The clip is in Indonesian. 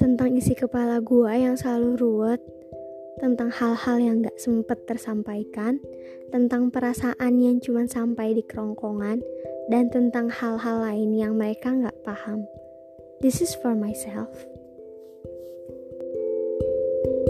tentang isi kepala gue yang selalu ruwet, tentang hal-hal yang gak sempet tersampaikan, tentang perasaan yang cuma sampai di kerongkongan, dan tentang hal-hal lain yang mereka gak paham. This is for myself. thank you